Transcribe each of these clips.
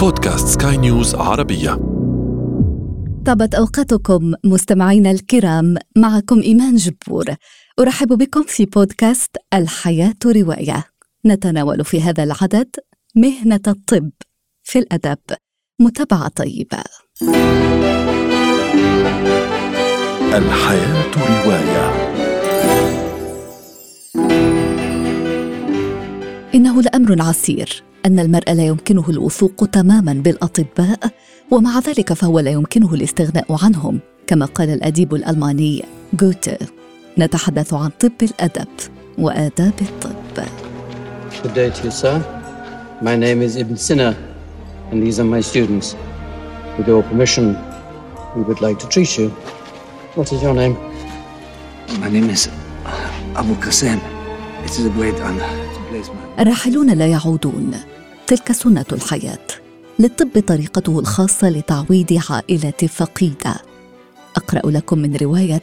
بودكاست سكاي نيوز عربية. طابت أوقاتكم مستمعينا الكرام معكم إيمان جبور. أرحب بكم في بودكاست الحياة رواية. نتناول في هذا العدد مهنة الطب في الأدب. متابعة طيبة. الحياة رواية. إنه لأمر عسير. أن المرء لا يمكنه الوثوق تماما بالأطباء ومع ذلك فهو لا يمكنه الاستغناء عنهم كما قال الأديب الألماني غوته نتحدث عن طب الأدب وآداب الطب Good day to you, sir. My name is Ibn Sina, and these are my students. With your permission, we would like to treat you. What is your name? My name is Abu Qasim. الراحلون لا يعودون. تلك سنة الحياة. للطب طريقته الخاصة لتعويض عائلة فقيدة. أقرأ لكم من رواية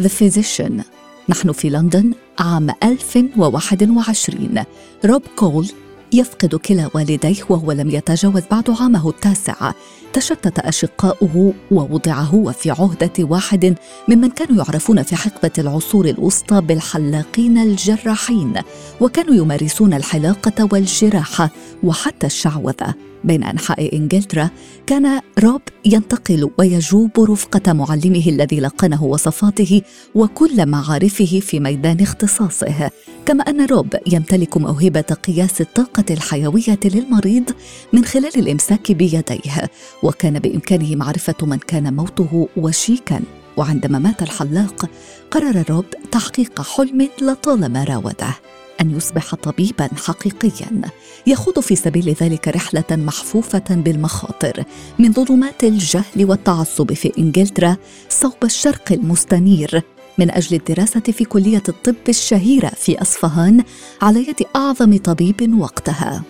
The Physician. نحن في لندن عام 1021 روب كول يفقد كلا والديه وهو لم يتجاوز بعد عامه التاسع. تشتت أشقاؤه ووضع هو في عهدة واحد ممن كانوا يعرفون في حقبة العصور الوسطى بالحلاقين الجراحين وكانوا يمارسون الحلاقة والجراحة وحتى الشعوذة. بين أنحاء إنجلترا كان روب ينتقل ويجوب رفقة معلمه الذي لقنه وصفاته وكل معارفه في ميدان اختصاصه. كما أن روب يمتلك موهبة قياس الطاقة الحيوية للمريض من خلال الإمساك بيديه وكان بإمكانه معرفة من كان موته وشيكا. وعندما مات الحلاق قرر روب تحقيق حلم لطالما راوده. أن يصبح طبيبا حقيقيا. يخوض في سبيل ذلك رحلة محفوفة بالمخاطر. من ظلمات الجهل والتعصب في إنجلترا صوب الشرق المستنير. من أجل الدراسة في كلية الطب الشهيرة في أصفهان على يد أعظم طبيب وقتها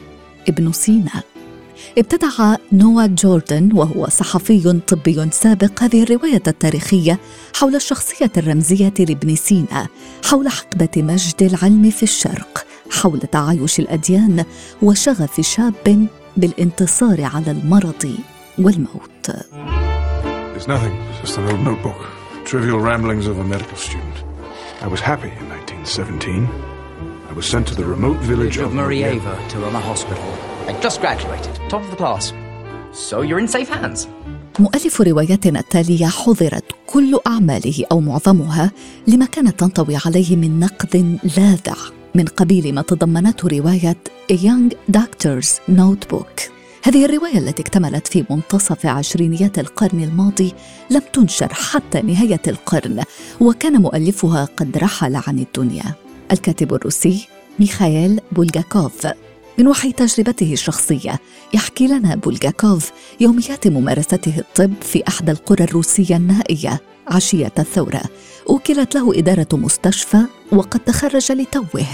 ابن سينا. ابتدع نوا جوردن وهو صحفي طبي سابق هذه الرواية التاريخية حول الشخصية الرمزية لابن سينا حول حقبة مجد العلم في الشرق حول تعايش الأديان وشغف شاب بالانتصار على المرض والموت It's nothing, just an old notebook. Trivial ramblings of a medical student. I was happy in 1917. I was sent to the remote village of of Marieva to run a hospital. I just graduated, top of the class. So you're in safe hands. مؤلف روايتنا التالية حضرت كل أعماله أو معظمها لما كانت تنطوي عليه من نقد لاذع من قبيل ما تضمنته رواية A Young Doctor's Notebook هذه الرواية التي اكتملت في منتصف عشرينيات القرن الماضي لم تنشر حتى نهاية القرن وكان مؤلفها قد رحل عن الدنيا الكاتب الروسي ميخائيل بولغاكوف من وحي تجربته الشخصية يحكي لنا بولغاكوف يوميات ممارسته الطب في أحدى القرى الروسية النائية عشية الثورة. أوكلت له إدارة مستشفى وقد تخرج لتوه.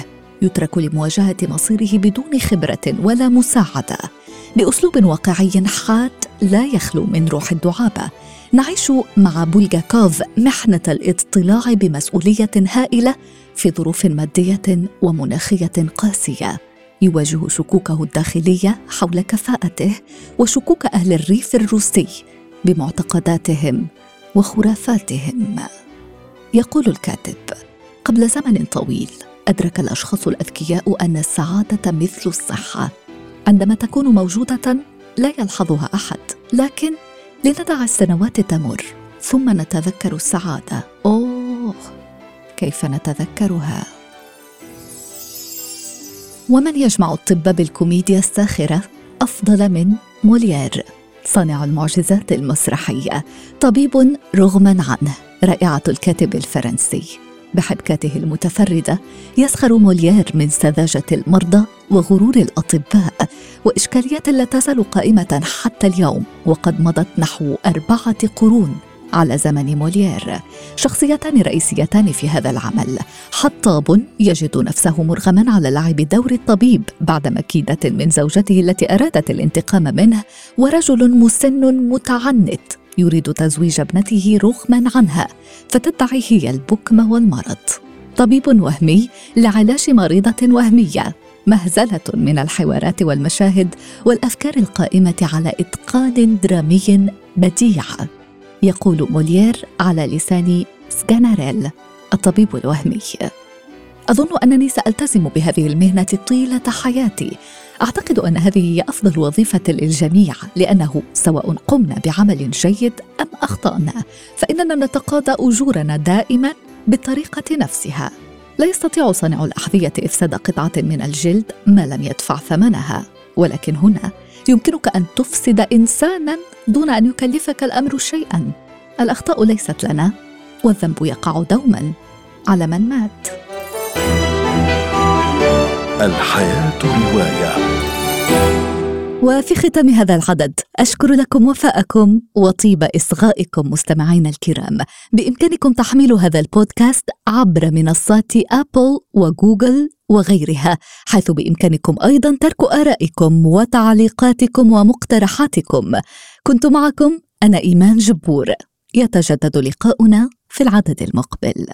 يترك لمواجهة مصيره بدون خبرة ولا مساعدة. بأسلوب واقعي حاد لا يخلو من روح الدعابة. نعيش مع بولغاكوف محنة الاطلاع بمسؤولية هائلة في ظروف مادية ومناخية قاسية. يواجه شكوكه الداخلية حول كفاءته وشكوك أهل الريف الروسي بمعتقداتهم وخرافاتهم. يقول الكاتب قبل زمن طويل أدرك الأشخاص الأذكياء أن السعادة مثل الصحة. عندما تكون موجودة لا يلحظها أحد لكن لندع السنوات تمر ثم نتذكر السعادة. أوه كيف نتذكرها؟ ومن يجمع الطب بالكوميديا الساخرة أفضل من موليير. صانع المعجزات المسرحية طبيب رغما عنه رائعة الكاتب الفرنسي. بحبكاته المتفردة يسخر موليير من سذاجة المرضى وغرور الأطباء وإشكاليات لا تزال قائمة حتى اليوم وقد مضت نحو أربعة قرون. على زمن موليير. شخصيتان رئيسيتان في هذا العمل. حطاب يجد نفسه مرغما على لعب دور الطبيب بعد مكيدة من زوجته التي أرادت الانتقام منه ورجل مسن متعنت يريد تزويج ابنته رغما عنها فتدعي هي البكم والمرض. طبيب وهمي لعلاج مريضة وهمية. مهزلة من الحوارات والمشاهد والأفكار القائمة على إتقان درامي بديع. يقول موليير على لسان سكاناريل الطبيب الوهمي. أظن أنني سألتزم بهذه المهنة طيلة حياتي. أعتقد أن هذه هي أفضل وظيفة للجميع لأنه سواء قمنا بعمل جيد أم أخطأنا فإننا نتقاضى أجورنا دائما بالطريقة نفسها. لا يستطيع صانع الأحذية إفساد قطعة من الجلد ما لم يدفع ثمنها ولكن هنا يمكنك أن تفسد إنسانا دون أن يكلفك الأمر شيئا. الأخطاء ليست لنا والذنب يقع دوما. على من مات؟ الحياة رواية. وفي ختام هذا العدد أشكر لكم وفاءكم وطيب إصغائكم مستمعينا الكرام. بإمكانكم تحميل هذا البودكاست عبر منصات أبل وجوجل وغيرها حيث بإمكانكم أيضا ترك آرائكم وتعليقاتكم ومقترحاتكم. كنت معكم أنا إيمان جبور. يتجدد لقاؤنا في العدد المقبل.